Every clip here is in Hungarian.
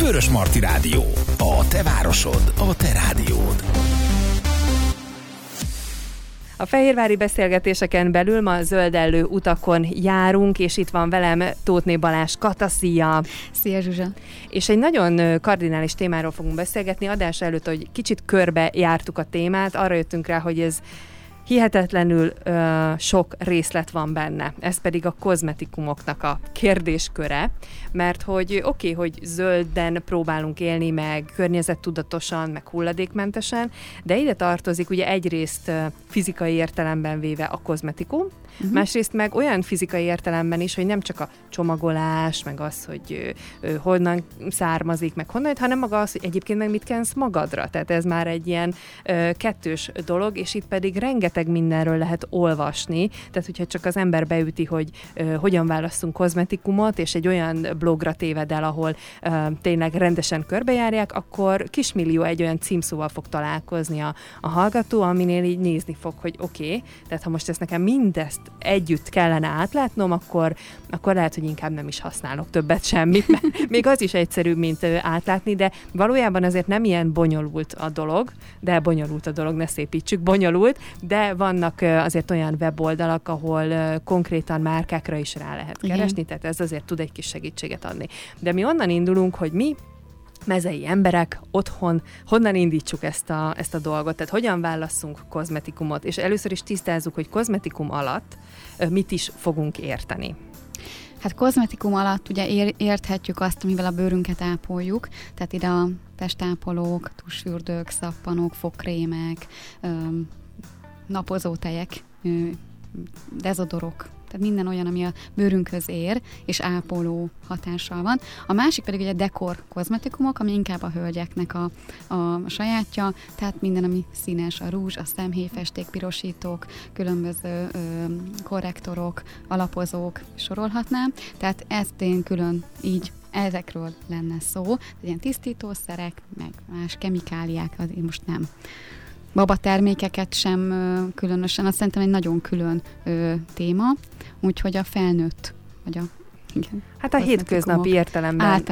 Vörös Marti Rádió. A te városod, a te rádiód. A fehérvári beszélgetéseken belül ma zöldellő utakon járunk, és itt van velem Tótné Balázs Kataszia. Szia Zsuzsa! És egy nagyon kardinális témáról fogunk beszélgetni. Adás előtt, hogy kicsit körbe jártuk a témát, arra jöttünk rá, hogy ez hihetetlenül ö, sok részlet van benne. Ez pedig a kozmetikumoknak a kérdésköre, mert hogy oké, okay, hogy zölden próbálunk élni, meg környezettudatosan, meg hulladékmentesen, de ide tartozik ugye egyrészt fizikai értelemben véve a kozmetikum, uh-huh. másrészt meg olyan fizikai értelemben is, hogy nem csak a csomagolás, meg az, hogy ö, honnan származik, meg honnan, hanem maga az, hogy egyébként meg mit kensz magadra. Tehát ez már egy ilyen ö, kettős dolog, és itt pedig rengeteg mindenről lehet olvasni. Tehát, hogyha csak az ember beüti, hogy ö, hogyan választunk kozmetikumot, és egy olyan blogra téved el, ahol ö, tényleg rendesen körbejárják, akkor kismillió egy olyan címszóval fog találkozni a, a hallgató, aminél így nézni fog, hogy oké, okay, tehát ha most ezt nekem mindezt együtt kellene átlátnom, akkor, akkor lehet, hogy inkább nem is használok többet semmit, mert még az is egyszerűbb, mint átlátni, de valójában azért nem ilyen bonyolult a dolog, de bonyolult a dolog, ne szépítsük, bonyolult, de vannak azért olyan weboldalak, ahol konkrétan márkákra is rá lehet keresni, Igen. tehát ez azért tud egy kis segítséget adni. De mi onnan indulunk, hogy mi mezei emberek otthon, honnan indítsuk ezt a, ezt a dolgot, tehát hogyan válasszunk kozmetikumot, és először is tisztázzuk, hogy kozmetikum alatt mit is fogunk érteni. Hát kozmetikum alatt ugye ér, érthetjük azt, amivel a bőrünket ápoljuk, tehát ide a testápolók, tusfürdők, szappanok, fogkrémek, napozótejek, dezodorok, tehát minden olyan, ami a bőrünkhöz ér, és ápoló hatással van. A másik pedig ugye dekor kozmetikumok, ami inkább a hölgyeknek a, a sajátja, tehát minden, ami színes, a rúzs, a szemhéjfesték, pirosítók, különböző ö, korrektorok, alapozók, sorolhatnám. Tehát ezt én külön így ezekről lenne szó, ilyen tisztítószerek, meg más kemikáliák, az én most nem baba termékeket sem különösen, azt szerintem egy nagyon külön ö, téma, úgyhogy a felnőtt, vagy a igen. Hát a hétköznapi értelemben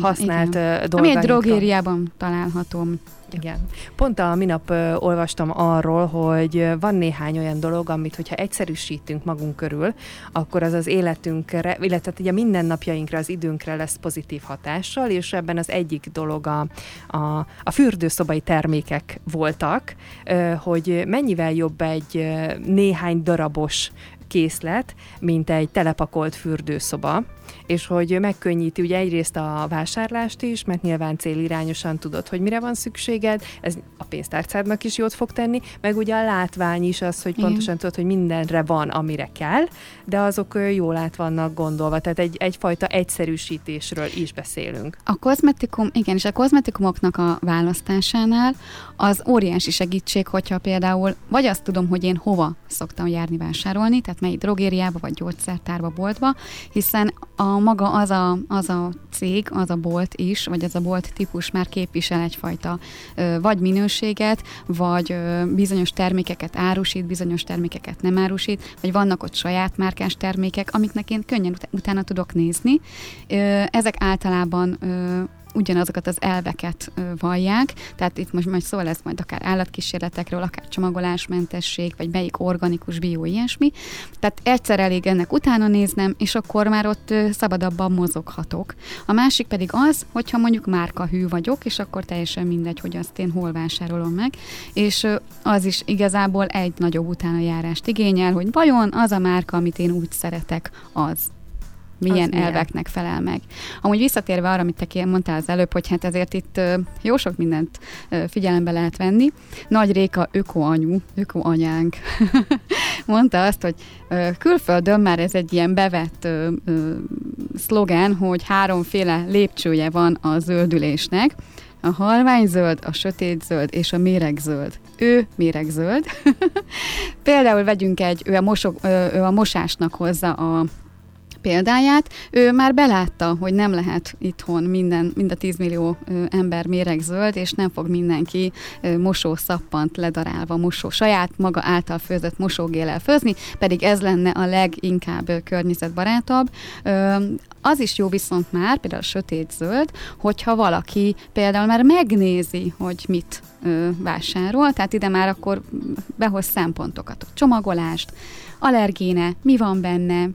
használt igen. Ami egy drogériában található. Igen. Pont a minap ö, olvastam arról, hogy van néhány olyan dolog, amit hogyha egyszerűsítünk magunk körül, akkor az az életünkre, illetve ugye mindennapjainkra, az időnkre lesz pozitív hatással, és ebben az egyik dolog a, a, a fürdőszobai termékek voltak, ö, hogy mennyivel jobb egy néhány darabos készlet, mint egy telepakolt fürdőszoba, és hogy megkönnyíti ugye egyrészt a vásárlást is, mert nyilván célirányosan tudod, hogy mire van szükséged, ez a pénztárcádnak is jót fog tenni, meg ugye a látvány is az, hogy pontosan tudod, hogy mindenre van, amire kell, de azok jól át vannak gondolva, tehát egy, egyfajta egyszerűsítésről is beszélünk. A kozmetikum, igen, és a kozmetikumoknak a választásánál az óriási segítség, hogyha például vagy azt tudom, hogy én hova szoktam járni vásárolni, tehát melyik drogériába, vagy gyógyszertárba, boltba, hiszen a maga az a, az a cég, az a bolt is, vagy az a bolt típus már képvisel egyfajta vagy minőséget, vagy bizonyos termékeket árusít, bizonyos termékeket nem árusít, vagy vannak ott saját márkás termékek, amiknek én könnyen ut- utána tudok nézni. Ezek általában ugyanazokat az elveket vallják, tehát itt most majd szó lesz majd akár állatkísérletekről, akár csomagolásmentesség, vagy melyik organikus bió, ilyesmi. Tehát egyszer elég ennek utána néznem, és akkor már ott szabadabban mozoghatok. A másik pedig az, hogyha mondjuk márkahű vagyok, és akkor teljesen mindegy, hogy azt én hol vásárolom meg, és az is igazából egy nagyobb utána járást igényel, hogy vajon az a márka, amit én úgy szeretek, az milyen az elveknek milyen? felel meg. Amúgy visszatérve arra, amit te mondtál az előbb, hogy hát ezért itt jó sok mindent figyelembe lehet venni. Nagy Réka ökoanyu, ökoanyánk mondta azt, hogy külföldön már ez egy ilyen bevett szlogán, hogy háromféle lépcsője van a zöldülésnek, a halványzöld, a sötétzöld és a méregzöld. Ő méregzöld. Például vegyünk egy, ő a, mosok, ő a mosásnak hozza a példáját, ő már belátta, hogy nem lehet itthon minden, mind a 10 millió ember méregzöld, és nem fog mindenki mosó szappant ledarálva mosó, saját maga által főzött mosógéllel főzni, pedig ez lenne a leginkább környezetbarátabb. Az is jó viszont már, például a sötét zöld, hogyha valaki például már megnézi, hogy mit vásárol, tehát ide már akkor behoz szempontokat, csomagolást, allergéne, mi van benne,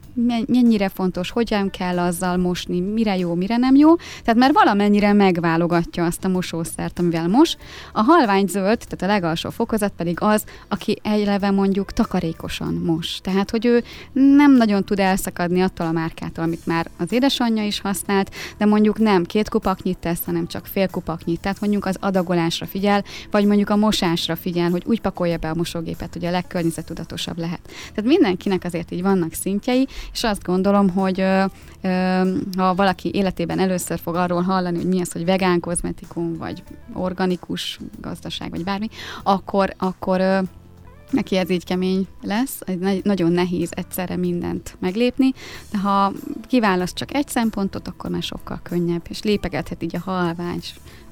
mennyire fontos, hogyan kell azzal mosni, mire jó, mire nem jó. Tehát már valamennyire megválogatja azt a mosószert, amivel mos. A halvány zöld, tehát a legalsó fokozat pedig az, aki eleve mondjuk takarékosan mos. Tehát, hogy ő nem nagyon tud elszakadni attól a márkától, amit már az édesanyja is használt, de mondjuk nem két kupaknyit tesz, hanem csak fél kupaknyit. Tehát mondjuk az adagolásra figyel, vagy mondjuk a mosásra figyel, hogy úgy pakolja be a mosógépet, hogy a legkörnyezetudatosabb lehet. Tehát mindenkinek azért így vannak szintjei, és azt gondolom, hogy ö, ö, ha valaki életében először fog arról hallani, hogy mi az, hogy vegán kozmetikum, vagy organikus gazdaság, vagy bármi, akkor, akkor ö, neki ez így kemény lesz, nagyon nehéz egyszerre mindent meglépni, de ha kiválaszt csak egy szempontot, akkor már sokkal könnyebb, és lépegethet így a halvány,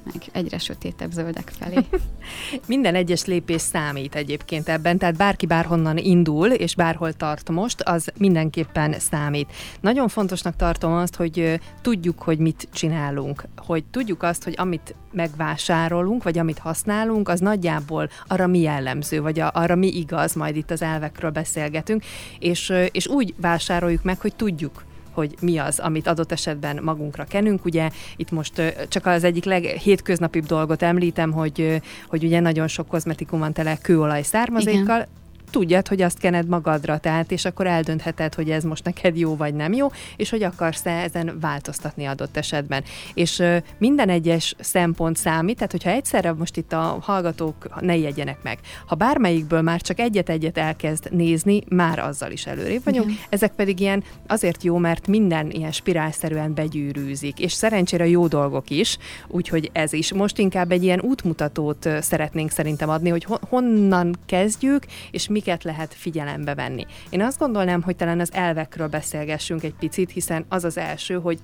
meg egyre sötétebb zöldek felé. Minden egyes lépés számít egyébként ebben, tehát bárki bárhonnan indul, és bárhol tart most, az mindenképpen számít. Nagyon fontosnak tartom azt, hogy tudjuk, hogy mit csinálunk, hogy tudjuk azt, hogy amit megvásárolunk, vagy amit használunk, az nagyjából arra mi jellemző, vagy arra mi igaz, majd itt az elvekről beszélgetünk, és, és úgy vásároljuk meg, hogy tudjuk, hogy mi az, amit adott esetben magunkra kenünk. Ugye itt most csak az egyik leghétköznapibb dolgot említem, hogy, hogy ugye nagyon sok kozmetikum van tele kőolaj származékkal, Igen tudjad, hogy azt kened magadra, tehát, és akkor eldöntheted, hogy ez most neked jó vagy nem jó, és hogy akarsz-e ezen változtatni adott esetben. És minden egyes szempont számít, tehát hogyha egyszerre most itt a hallgatók ne jegyenek meg, ha bármelyikből már csak egyet-egyet elkezd nézni, már azzal is előrébb vagyunk. Igen. Ezek pedig ilyen azért jó, mert minden ilyen spirálszerűen begyűrűzik, és szerencsére jó dolgok is, úgyhogy ez is. Most inkább egy ilyen útmutatót szeretnénk szerintem adni, hogy honnan kezdjük, és mi miket lehet figyelembe venni. Én azt gondolnám, hogy talán az elvekről beszélgessünk egy picit, hiszen az az első, hogy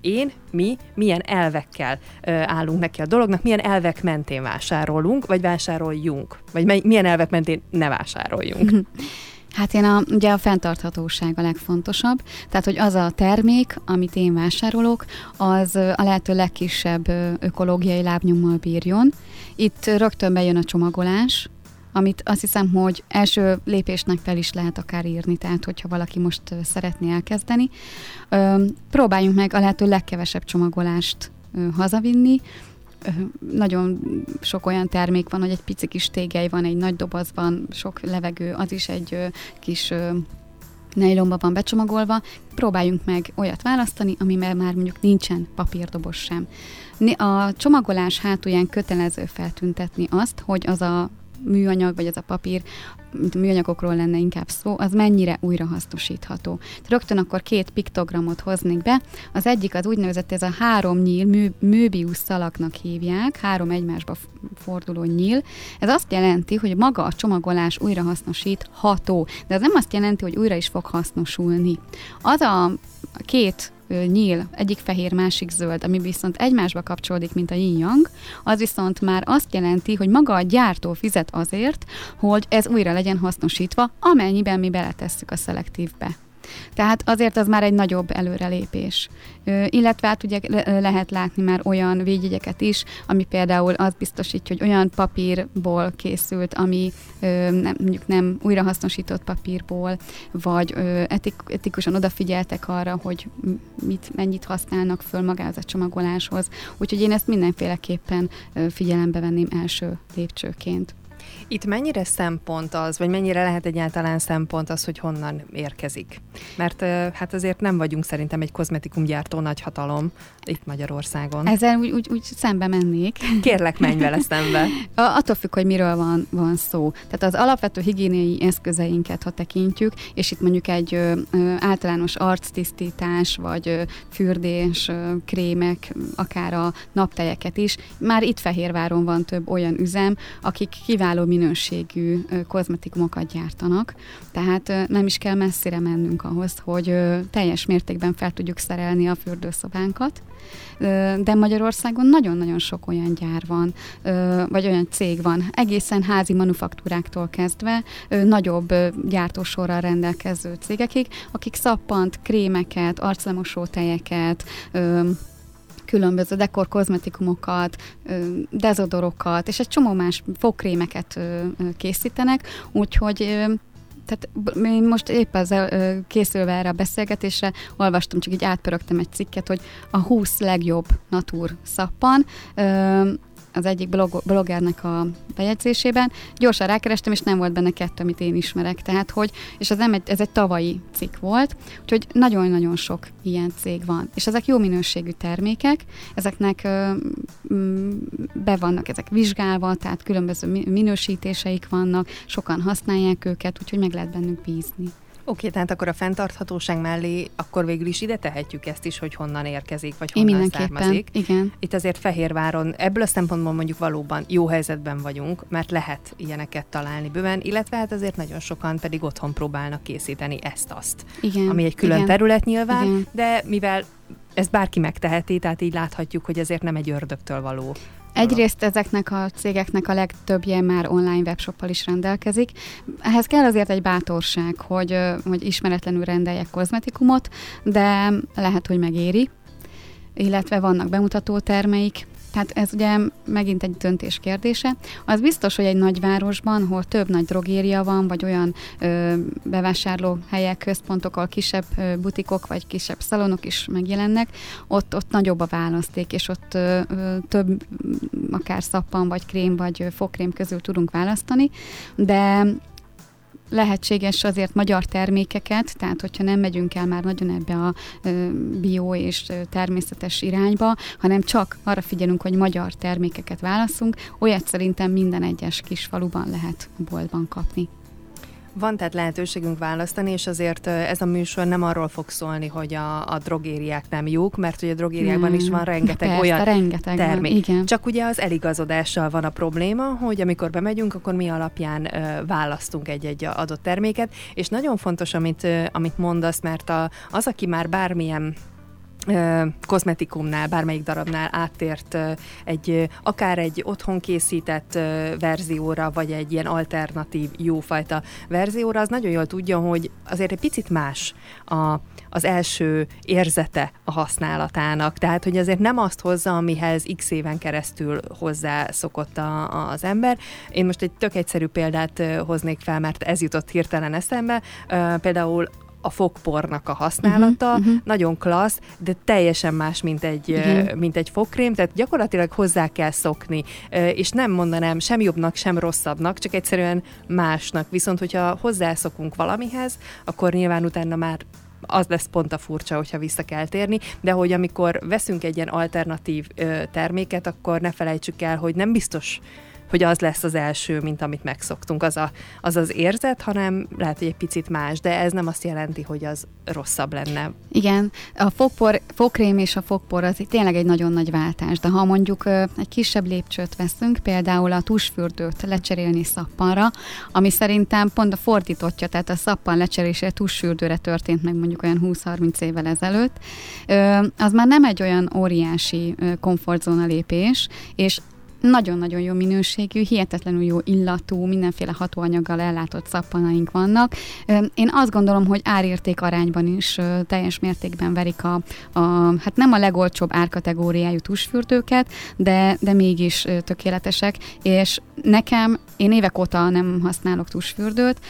én, mi, milyen elvekkel ö, állunk neki a dolognak, milyen elvek mentén vásárolunk, vagy vásároljunk, vagy milyen elvek mentén ne vásároljunk. Hát én a, ugye a fenntarthatóság a legfontosabb, tehát hogy az a termék, amit én vásárolok, az a lehető legkisebb ökológiai lábnyommal bírjon. Itt rögtön bejön a csomagolás, amit azt hiszem, hogy első lépésnek fel is lehet akár írni, tehát hogyha valaki most szeretné elkezdeni. Próbáljunk meg a lehető legkevesebb csomagolást hazavinni, nagyon sok olyan termék van, hogy egy pici kis tégely van, egy nagy dobozban, sok levegő, az is egy kis nejlomba van becsomagolva, próbáljunk meg olyat választani, amivel már mondjuk nincsen papírdoboz sem. A csomagolás hátulján kötelező feltüntetni azt, hogy az a műanyag, vagy ez a papír, mint a műanyagokról lenne inkább szó, az mennyire újrahasznosítható. Rögtön akkor két piktogramot hoznék be. Az egyik az úgynevezett ez a három nyíl, mű, szalaknak hívják, három egymásba forduló nyíl. Ez azt jelenti, hogy maga a csomagolás újrahasznosítható, de ez nem azt jelenti, hogy újra is fog hasznosulni. Az a két nyíl, egyik fehér, másik zöld, ami viszont egymásba kapcsolódik, mint a yin-yang, az viszont már azt jelenti, hogy maga a gyártó fizet azért, hogy ez újra legyen hasznosítva, amennyiben mi beletesszük a szelektívbe. Tehát azért az már egy nagyobb előrelépés. Illetve hát ugye lehet látni már olyan védjegyeket is, ami például azt biztosítja, hogy olyan papírból készült, ami nem, mondjuk nem újrahasznosított papírból, vagy etik, etikusan odafigyeltek arra, hogy mit, mennyit használnak föl magához a csomagoláshoz. Úgyhogy én ezt mindenféleképpen figyelembe venném első lépcsőként. Itt mennyire szempont az, vagy mennyire lehet egyáltalán szempont az, hogy honnan érkezik? Mert hát azért nem vagyunk szerintem egy kozmetikumgyártó nagyhatalom itt Magyarországon. Ezzel úgy, úgy, úgy szembe mennék. Kérlek, menj vele szembe. Attól függ, hogy miről van, van szó. Tehát az alapvető higiéniai eszközeinket, ha tekintjük, és itt mondjuk egy ö, ö, általános arctisztítás, vagy ö, fürdés, ö, krémek, akár a naptejeket is, már itt Fehérváron van több olyan üzem, akik kíván kiváló minőségű kozmetikumokat gyártanak, tehát nem is kell messzire mennünk ahhoz, hogy teljes mértékben fel tudjuk szerelni a fürdőszobánkat, de Magyarországon nagyon-nagyon sok olyan gyár van, vagy olyan cég van, egészen házi manufaktúráktól kezdve, nagyobb gyártósorral rendelkező cégekig, akik szappant, krémeket, arclemosó tejeket, különböző dekor kozmetikumokat, dezodorokat, és egy csomó más fogkrémeket készítenek, úgyhogy tehát én most épp ezzel készülve erre a beszélgetésre olvastam, csak így átpörögtem egy cikket, hogy a 20 legjobb natúr szappan az egyik blog, bloggernek a bejegyzésében. Gyorsan rákerestem, és nem volt benne kettő, amit én ismerek. Tehát, hogy, és ez, nem egy, ez egy tavalyi cikk volt, úgyhogy nagyon-nagyon sok ilyen cég van. És ezek jó minőségű termékek, ezeknek ö, be vannak ezek vizsgálva, tehát különböző minősítéseik vannak, sokan használják őket, úgyhogy meg lehet bennük bízni. Oké, tehát akkor a fenntarthatóság mellé akkor végül is ide tehetjük ezt is, hogy honnan érkezik, vagy honnan Én származik. Igen. Itt azért Fehérváron ebből a szempontból mondjuk valóban jó helyzetben vagyunk, mert lehet ilyeneket találni bőven, illetve hát azért nagyon sokan pedig otthon próbálnak készíteni ezt-azt. Igen. Ami egy külön igen. terület nyilván, igen. de mivel ezt bárki megteheti, tehát így láthatjuk, hogy ezért nem egy ördögtől való Egyrészt ezeknek a cégeknek a legtöbbje már online webshoppal is rendelkezik. Ehhez kell azért egy bátorság, hogy, hogy ismeretlenül rendeljek kozmetikumot, de lehet, hogy megéri illetve vannak bemutató termeik, tehát ez ugye megint egy döntés kérdése. Az biztos, hogy egy nagyvárosban, ahol több nagy drogéria van, vagy olyan ö, bevásárló helyek, központok, ahol kisebb ö, butikok, vagy kisebb szalonok is megjelennek, ott, ott nagyobb a választék, és ott ö, több akár szappan, vagy krém, vagy fogkrém közül tudunk választani, de lehetséges azért magyar termékeket, tehát hogyha nem megyünk el már nagyon ebbe a bio és természetes irányba, hanem csak arra figyelünk, hogy magyar termékeket válaszunk, olyat szerintem minden egyes kis faluban lehet a boltban kapni. Van tehát lehetőségünk választani, és azért ez a műsor nem arról fog szólni, hogy a, a drogériák nem jók, mert ugye a drogériákban is van rengeteg Persze, olyan rengeteg termék. Van, igen. Csak ugye az eligazodással van a probléma, hogy amikor bemegyünk, akkor mi alapján választunk egy-egy adott terméket, és nagyon fontos, amit, amit mondasz, mert a, az, aki már bármilyen kozmetikumnál, bármelyik darabnál áttért egy, akár egy otthon készített verzióra, vagy egy ilyen alternatív, jófajta verzióra, az nagyon jól tudja, hogy azért egy picit más a, az első érzete a használatának. Tehát, hogy azért nem azt hozza, amihez x éven keresztül hozzá szokott a, az ember. Én most egy tök egyszerű példát hoznék fel, mert ez jutott hirtelen eszembe. Például a fogpornak a használata, uh-huh, uh-huh. nagyon klassz, de teljesen más, mint egy, uh, mint egy fogkrém, tehát gyakorlatilag hozzá kell szokni, és nem mondanám sem jobbnak, sem rosszabbnak, csak egyszerűen másnak. Viszont, hogyha hozzászokunk valamihez, akkor nyilván utána már az lesz pont a furcsa, hogyha vissza kell térni, de hogy amikor veszünk egy ilyen alternatív ö, terméket, akkor ne felejtsük el, hogy nem biztos, hogy az lesz az első, mint amit megszoktunk, az, a, az az érzet, hanem lehet, hogy egy picit más, de ez nem azt jelenti, hogy az rosszabb lenne. Igen, a fogpor, fogkrém és a fogpor az tényleg egy nagyon nagy váltás, de ha mondjuk egy kisebb lépcsőt veszünk, például a tusfürdőt lecserélni szappanra, ami szerintem pont a fordítottja, tehát a szappan lecserélése tusfürdőre történt meg mondjuk olyan 20-30 évvel ezelőtt, az már nem egy olyan óriási komfortzóna lépés, és nagyon-nagyon jó minőségű, hihetetlenül jó illatú, mindenféle hatóanyaggal ellátott szappanaink vannak. Én azt gondolom, hogy árérték arányban is teljes mértékben verik a, a hát nem a legolcsóbb árkategóriájú tusfürdőket, de, de mégis tökéletesek, és nekem, én évek óta nem használok tusfürdőt,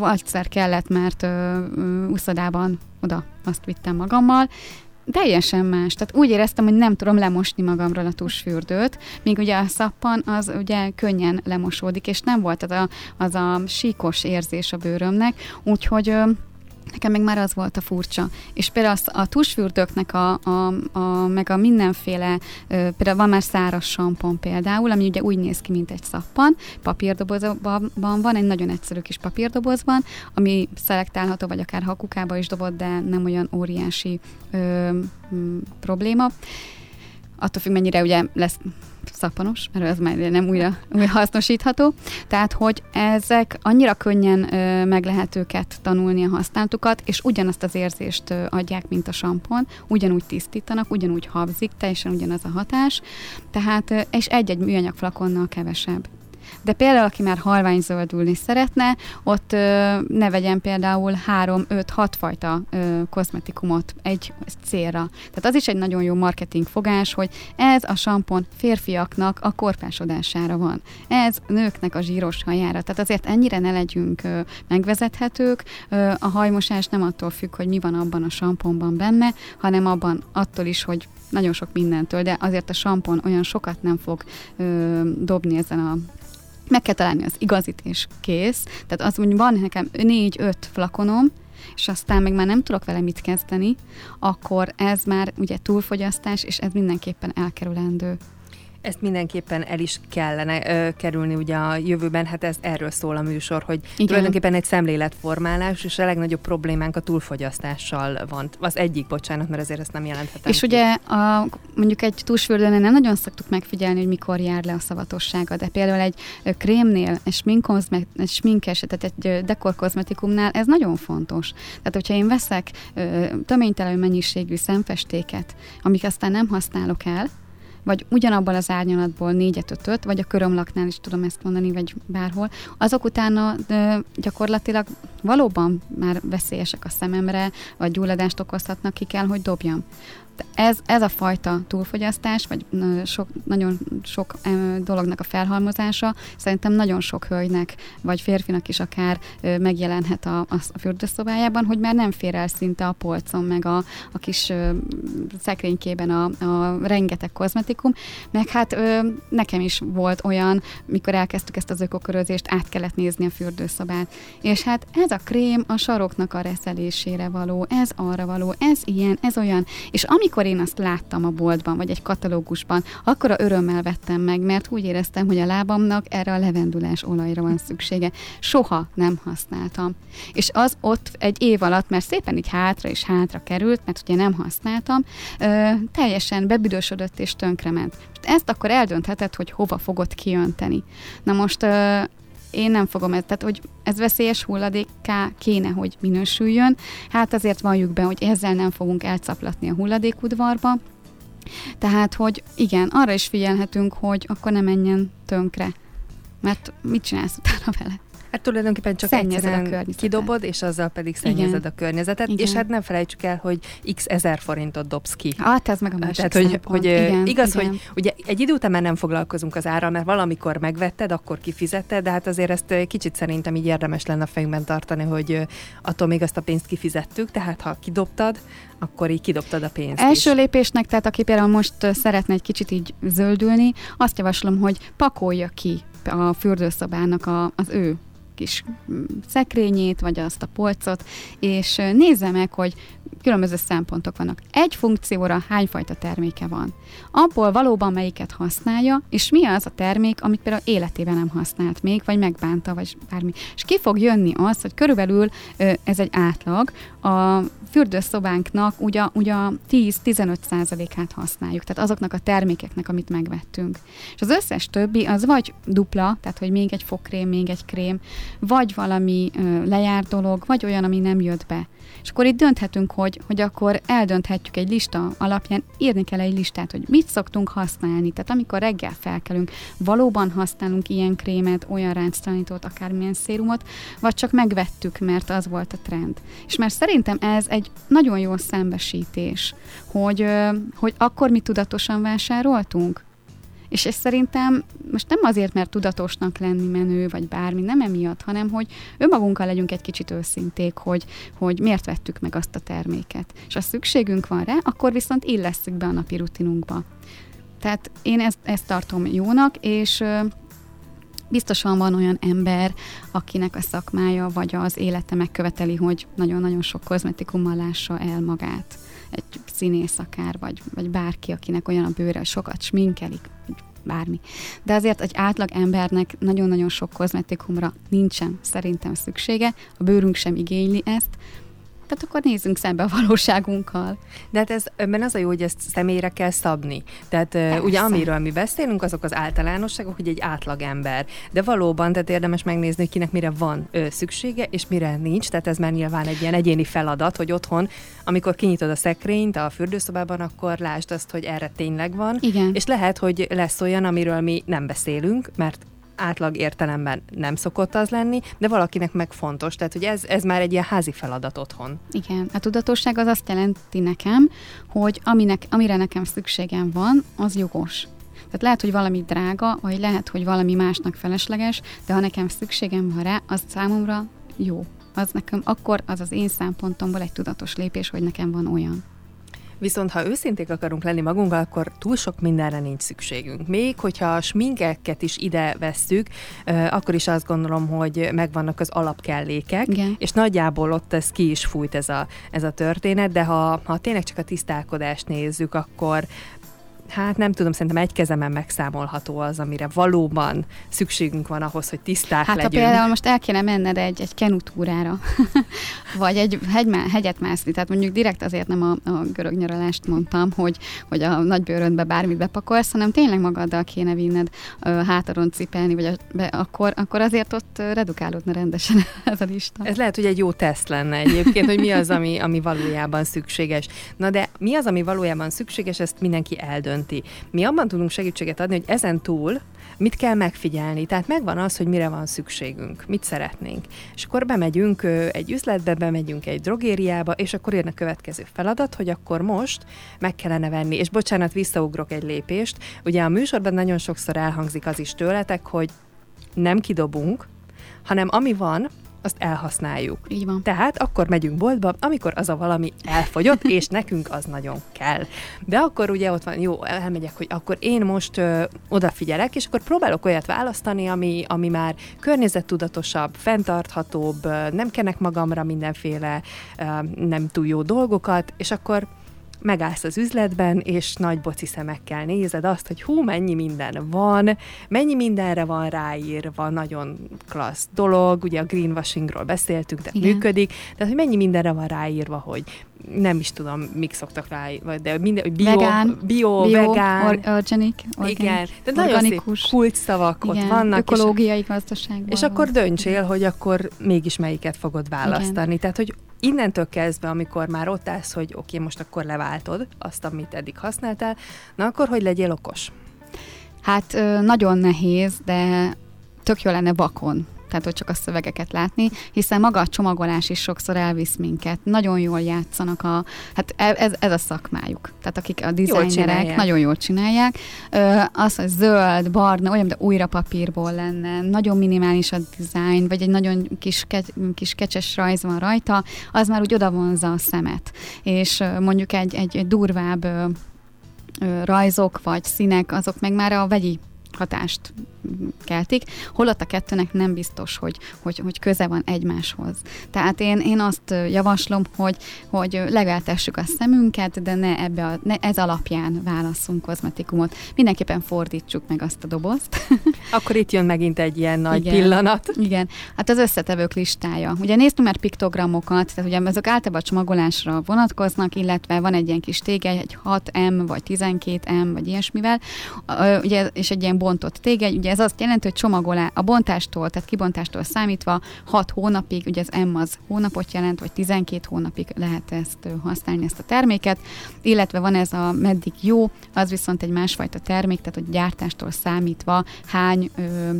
egyszer kellett, mert úszodában oda azt vittem magammal, teljesen más. Tehát úgy éreztem, hogy nem tudom lemosni magamról a tusfürdőt, míg ugye a szappan az ugye könnyen lemosódik, és nem volt az a, az a síkos érzés a bőrömnek, úgyhogy Nekem meg már az volt a furcsa. És például a, a tusfürdőknek a, a, a, meg a mindenféle, például van már száraz sampon például, ami ugye úgy néz ki, mint egy szappan, papírdobozban van, egy nagyon egyszerű kis papírdobozban, ami szelektálható, vagy akár hakukába is dobott, de nem olyan óriási ö, m, probléma attól függ, mennyire ugye lesz szappanos, mert ez már nem újra, újra hasznosítható. Tehát, hogy ezek annyira könnyen ö, meg lehet őket tanulni a használatukat, és ugyanazt az érzést ö, adják, mint a sampon, ugyanúgy tisztítanak, ugyanúgy habzik, teljesen ugyanaz a hatás, tehát, ö, és egy-egy műanyag flakonnal kevesebb. De például, aki már halvány zöldülni szeretne, ott ö, ne vegyen például 3-5-6 fajta ö, kozmetikumot egy célra. Tehát az is egy nagyon jó marketing fogás, hogy ez a sampon férfiaknak a korpásodására van. Ez nőknek a zsíros hajára. Tehát azért ennyire ne legyünk ö, megvezethetők. Ö, a hajmosás nem attól függ, hogy mi van abban a samponban benne, hanem abban attól is, hogy nagyon sok mindentől, de azért a sampon olyan sokat nem fog ö, dobni ezen a meg kell találni az igazit, és kész. Tehát az, hogy van nekem négy-öt flakonom, és aztán meg már nem tudok vele mit kezdeni, akkor ez már ugye túlfogyasztás, és ez mindenképpen elkerülendő. Ezt mindenképpen el is kellene ö, kerülni ugye a jövőben, hát ez erről szól a műsor, hogy Igen. tulajdonképpen egy szemléletformálás, és a legnagyobb problémánk a túlfogyasztással van. Az egyik, bocsánat, mert azért ezt nem jelenthetem És ki. ugye a, mondjuk egy túlsfürdőnél nem nagyon szoktuk megfigyelni, hogy mikor jár le a szavatossága, de például egy krémnél, egy, egy sminkes, tehát egy dekorkozmetikumnál ez nagyon fontos. Tehát, hogyha én veszek töménytelen mennyiségű szemfestéket, amik aztán nem használok el, vagy ugyanabban az árnyalatból négyet, ötöt, vagy a körömlaknál is tudom ezt mondani, vagy bárhol, azok utána gyakorlatilag valóban már veszélyesek a szememre, vagy gyulladást okozhatnak, ki kell, hogy dobjam ez, ez a fajta túlfogyasztás, vagy sok, nagyon sok dolognak a felhalmozása szerintem nagyon sok hölgynek, vagy férfinak is akár megjelenhet a, a fürdőszobájában, hogy már nem fér el szinte a polcon, meg a, a kis szekrénykében a, a rengeteg kozmetikum, meg hát nekem is volt olyan, mikor elkezdtük ezt az ökokörözést, át kellett nézni a fürdőszobát. És hát ez a krém a saroknak a reszelésére való, ez arra való, ez ilyen, ez olyan, és amikor én azt láttam a boltban, vagy egy katalógusban, akkor a örömmel vettem meg, mert úgy éreztem, hogy a lábamnak erre a levendulás olajra van szüksége. Soha nem használtam. És az ott egy év alatt, mert szépen így hátra és hátra került, mert ugye nem használtam, ö, teljesen bebüdösödött és tönkrement. Ezt akkor eldöntheted, hogy hova fogod kiönteni. Na most ö, én nem fogom ezt, tehát hogy ez veszélyes hulladékká kéne, hogy minősüljön. Hát azért valljuk be, hogy ezzel nem fogunk elcaplatni a hulladékudvarba, tehát, hogy igen, arra is figyelhetünk, hogy akkor ne menjen tönkre. Mert mit csinálsz utána vele? Hát tulajdonképpen csak egyszerűen a kidobod, és azzal pedig szennyezed Igen. a környezetet, Igen. és hát nem felejtsük el, hogy x ezer forintot dobsz ki. Hát ez meg a másik Tehát, hogy, hogy Igen, igaz, Igen. hogy ugye egy idő után már nem foglalkozunk az árral, mert valamikor megvetted, akkor kifizetted, de hát azért ezt kicsit szerintem így érdemes lenne a fejünkben tartani, hogy attól még azt a pénzt kifizettük, tehát ha kidobtad, akkor így kidobtad a pénzt Első is. lépésnek, tehát aki például most szeretne egy kicsit így zöldülni, azt javaslom, hogy pakolja ki a fürdőszobának a, az ő kis mm, szekrényét, vagy azt a polcot, és nézze meg, hogy különböző szempontok vannak. Egy funkcióra hányfajta terméke van. Abból valóban melyiket használja, és mi az a termék, amit például életében nem használt még, vagy megbánta, vagy bármi. És ki fog jönni az, hogy körülbelül ez egy átlag, a fürdőszobánknak ugye, ugye 10-15 százalékát használjuk, tehát azoknak a termékeknek, amit megvettünk. És az összes többi az vagy dupla, tehát hogy még egy fogkrém, még egy krém, vagy valami ö, lejárt dolog, vagy olyan, ami nem jött be. És akkor itt dönthetünk, hogy, hogy akkor eldönthetjük egy lista alapján, írni kell egy listát, hogy mit szoktunk használni. Tehát amikor reggel felkelünk, valóban használunk ilyen krémet, olyan ránctalanítót, akármilyen szérumot, vagy csak megvettük, mert az volt a trend. És már szerintem ez egy nagyon jó szembesítés, hogy, hogy akkor mi tudatosan vásároltunk, és ez szerintem most nem azért, mert tudatosnak lenni menő, vagy bármi, nem emiatt, hanem hogy önmagunkkal legyünk egy kicsit őszinték, hogy, hogy miért vettük meg azt a terméket. És ha szükségünk van rá, akkor viszont illesszük be a napi rutinunkba. Tehát én ezt, ezt tartom jónak, és biztosan van olyan ember, akinek a szakmája vagy az élete megköveteli, hogy nagyon-nagyon sok kozmetikummal lássa el magát. Egy színész akár, vagy, vagy bárki, akinek olyan a bőre, hogy sokat sminkelik, bármi. De azért egy átlag embernek nagyon-nagyon sok kozmetikumra nincsen szerintem szüksége, a bőrünk sem igényli ezt, tehát akkor nézzünk szembe a valóságunkkal. De hát ez, ebben az a jó, hogy ezt személyre kell szabni. Tehát Persze. ugye amiről mi beszélünk, azok az általánosságok, hogy egy átlagember. De valóban, tehát érdemes megnézni, hogy kinek mire van ö, szüksége, és mire nincs. Tehát ez már nyilván egy ilyen egyéni feladat, hogy otthon, amikor kinyitod a szekrényt a fürdőszobában, akkor lásd azt, hogy erre tényleg van. Igen. És lehet, hogy lesz olyan, amiről mi nem beszélünk, mert átlag értelemben nem szokott az lenni, de valakinek meg fontos. Tehát, hogy ez, ez már egy ilyen házi feladat otthon. Igen, a tudatosság az azt jelenti nekem, hogy aminek, amire nekem szükségem van, az jogos. Tehát lehet, hogy valami drága, vagy lehet, hogy valami másnak felesleges, de ha nekem szükségem van rá, az számomra jó. Az nekem akkor az az én szempontomból egy tudatos lépés, hogy nekem van olyan. Viszont ha őszinték akarunk lenni magunkkal, akkor túl sok mindenre nincs szükségünk. Még hogyha a sminkeket is ide vesszük, akkor is azt gondolom, hogy megvannak az alapkellékek, Igen. és nagyjából ott ez ki is fújt ez a, ez a történet, de ha, ha tényleg csak a tisztálkodást nézzük, akkor hát nem tudom, szerintem egy kezemen megszámolható az, amire valóban szükségünk van ahhoz, hogy tiszták hát, legyünk. Hát például most el kéne menned egy, egy kenutúrára, vagy egy hegy, hegyet mászni, tehát mondjuk direkt azért nem a, a görög nyaralást mondtam, hogy, hogy a nagybőrödbe bármit bepakolsz, hanem tényleg magaddal kéne vinned hátadon cipelni, vagy a, be, akkor, akkor azért ott redukálódna rendesen ez a lista. Ez lehet, hogy egy jó teszt lenne egyébként, hogy mi az, ami, ami valójában szükséges. Na de mi az, ami valójában szükséges, ezt mindenki eldönt eldönti. Mi abban tudunk segítséget adni, hogy ezen túl mit kell megfigyelni. Tehát megvan az, hogy mire van szükségünk, mit szeretnénk. És akkor bemegyünk egy üzletbe, bemegyünk egy drogériába, és akkor jön a következő feladat, hogy akkor most meg kellene venni. És bocsánat, visszaugrok egy lépést. Ugye a műsorban nagyon sokszor elhangzik az is tőletek, hogy nem kidobunk, hanem ami van, azt elhasználjuk. Így van. Tehát akkor megyünk boltba, amikor az a valami elfogyott, és nekünk az nagyon kell. De akkor ugye ott van, jó, elmegyek, hogy akkor én most ö, odafigyelek, és akkor próbálok olyat választani, ami, ami már környezettudatosabb, fenntarthatóbb, nem kenek magamra mindenféle ö, nem túl jó dolgokat, és akkor megállsz az üzletben, és nagy boci szemekkel nézed azt, hogy hú, mennyi minden van, mennyi mindenre van ráírva, nagyon klassz dolog, ugye a greenwashingról beszéltünk, tehát Igen. működik, tehát hogy mennyi mindenre van ráírva, hogy nem is tudom, mik szoktak rá, de minden, bio, vegán, bio, bio vegán. Or, organic, organic, igen, de nagyon szép kulcs szavak igen, ott vannak. ökológiai és, gazdaságban. És akkor döntsél, hogy akkor mégis melyiket fogod választani. Igen. Tehát, hogy innentől kezdve, amikor már ott állsz, hogy oké, okay, most akkor leváltod azt, amit eddig használtál, na akkor hogy legyél okos? Hát nagyon nehéz, de tök jó lenne vakon tehát hogy csak a szövegeket látni, hiszen maga a csomagolás is sokszor elvisz minket. Nagyon jól játszanak a, hát e, ez, ez a szakmájuk. Tehát akik a dizájnerek nagyon jól csinálják. Az, hogy zöld, barna, olyan, de újra papírból lenne, nagyon minimális a dizájn, vagy egy nagyon kis, ke, kis kecses rajz van rajta, az már úgy odavonza a szemet. És mondjuk egy, egy, egy durvább rajzok vagy színek, azok meg már a vegyi hatást keltik, holott a kettőnek nem biztos, hogy, hogy, hogy köze van egymáshoz. Tehát én, én azt javaslom, hogy, hogy legeltessük a szemünket, de ne, ebbe a, ne ez alapján válasszunk kozmetikumot. Mindenképpen fordítsuk meg azt a dobozt. Akkor itt jön megint egy ilyen nagy igen, pillanat. Igen, hát az összetevők listája. Ugye néztünk már piktogramokat, tehát ugye ezek általában a csomagolásra vonatkoznak, illetve van egy ilyen kis tége, egy 6M vagy 12M vagy ilyesmivel, ugye, és egy ilyen bontott tége, ugye ez azt jelenti, hogy csomagolá a bontástól, tehát kibontástól számítva 6 hónapig, ugye az M az hónapot jelent, vagy 12 hónapig lehet ezt használni, ezt a terméket, illetve van ez a meddig jó, az viszont egy másfajta termék, tehát hogy gyártástól számítva hány ö,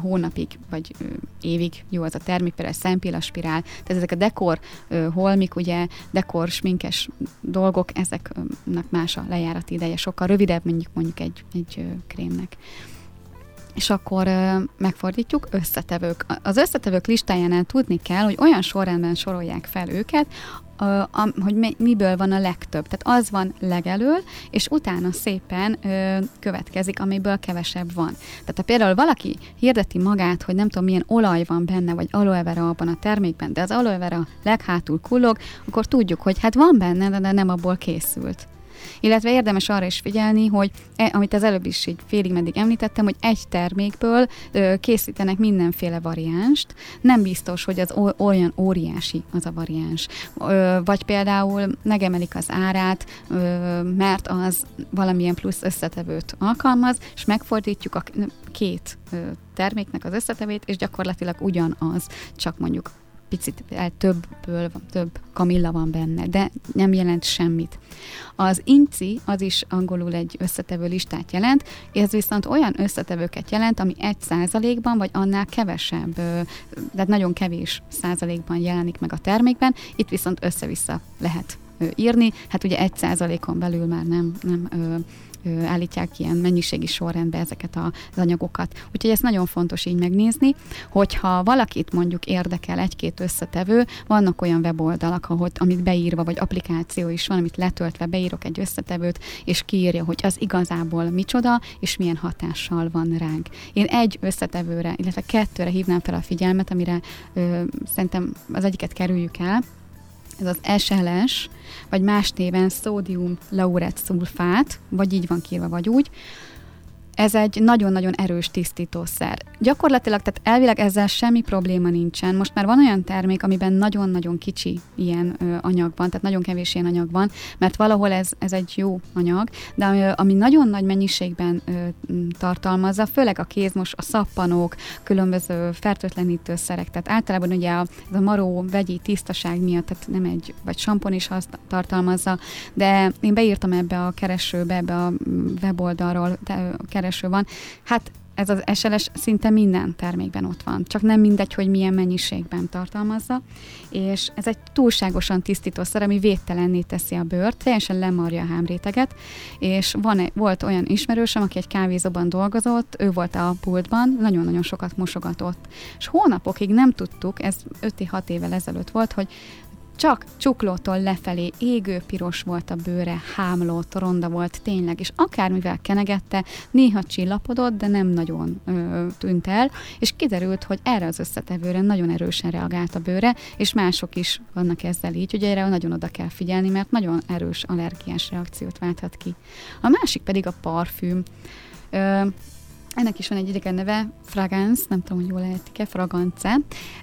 hónapig, vagy ö, évig jó az a termék, például a szempillaspirál, tehát ezek a dekor ö, holmik, ugye dekor sminkes dolgok, ezeknek más a lejárati ideje, sokkal rövidebb, mondjuk mondjuk egy, egy ö, krémnek és akkor ö, megfordítjuk összetevők. Az összetevők listájánál tudni kell, hogy olyan sorrendben sorolják fel őket, ö, a, hogy miből van a legtöbb. Tehát az van legelől, és utána szépen ö, következik, amiből kevesebb van. Tehát ha például valaki hirdeti magát, hogy nem tudom milyen olaj van benne, vagy aloe vera abban a termékben, de az aloe vera leghátul kullog, akkor tudjuk, hogy hát van benne, de nem abból készült. Illetve érdemes arra is figyelni, hogy e, amit az előbb is így félig meddig említettem, hogy egy termékből ö, készítenek mindenféle variánst, nem biztos, hogy az olyan óriási az a variáns. Ö, vagy például megemelik az árát, ö, mert az valamilyen plusz összetevőt alkalmaz, és megfordítjuk a két terméknek az összetevét, és gyakorlatilag ugyanaz, csak mondjuk picit többből, több kamilla van benne, de nem jelent semmit. Az INCI, az is angolul egy összetevő listát jelent, ez viszont olyan összetevőket jelent, ami egy százalékban, vagy annál kevesebb, tehát nagyon kevés százalékban jelenik meg a termékben, itt viszont össze-vissza lehet írni, hát ugye egy százalékon belül már nem, nem állítják ilyen mennyiségi sorrendbe ezeket az anyagokat. Úgyhogy ez nagyon fontos így megnézni, hogyha valakit mondjuk érdekel egy-két összetevő, vannak olyan weboldalak, ahol, amit beírva, vagy applikáció is van, amit letöltve beírok egy összetevőt, és kiírja, hogy az igazából micsoda, és milyen hatással van ránk. Én egy összetevőre, illetve kettőre hívnám fel a figyelmet, amire ö, szerintem az egyiket kerüljük el, ez az SLS, vagy más néven szódium lauret szulfát, vagy így van kírva, vagy úgy, ez egy nagyon-nagyon erős tisztítószer. Gyakorlatilag, tehát elvileg ezzel semmi probléma nincsen. Most már van olyan termék, amiben nagyon-nagyon kicsi ilyen ö, anyag van, tehát nagyon kevés ilyen anyag van, mert valahol ez, ez egy jó anyag, de ami, ami nagyon nagy mennyiségben ö, tartalmazza, főleg a kézmos, a szappanok, különböző fertőtlenítőszerek, tehát általában ugye a, ez a maró vegyi tisztaság miatt, tehát nem egy, vagy sampon is azt tartalmazza, de én beírtam ebbe a keresőbe, ebbe a weboldalról, kereső kereső van. Hát ez az SLS szinte minden termékben ott van, csak nem mindegy, hogy milyen mennyiségben tartalmazza, és ez egy túlságosan tisztítószer, ami védtelenné teszi a bőrt, teljesen lemarja a hámréteget, és van, volt olyan ismerősöm, aki egy kávézóban dolgozott, ő volt a pultban, nagyon-nagyon sokat mosogatott, és hónapokig nem tudtuk, ez 5-6 évvel ezelőtt volt, hogy csak csuklótól lefelé égő piros volt a bőre, hámlott, ronda volt tényleg, és akármivel kenegette, néha csillapodott, de nem nagyon ö, tűnt el, és kiderült, hogy erre az összetevőre nagyon erősen reagált a bőre, és mások is vannak ezzel így, hogy erre nagyon oda kell figyelni, mert nagyon erős allergiás reakciót válthat ki. A másik pedig a parfüm. Ö, ennek is van egy idegen neve, Fragance, nem tudom, hogy jól lehetik-e, Fragance.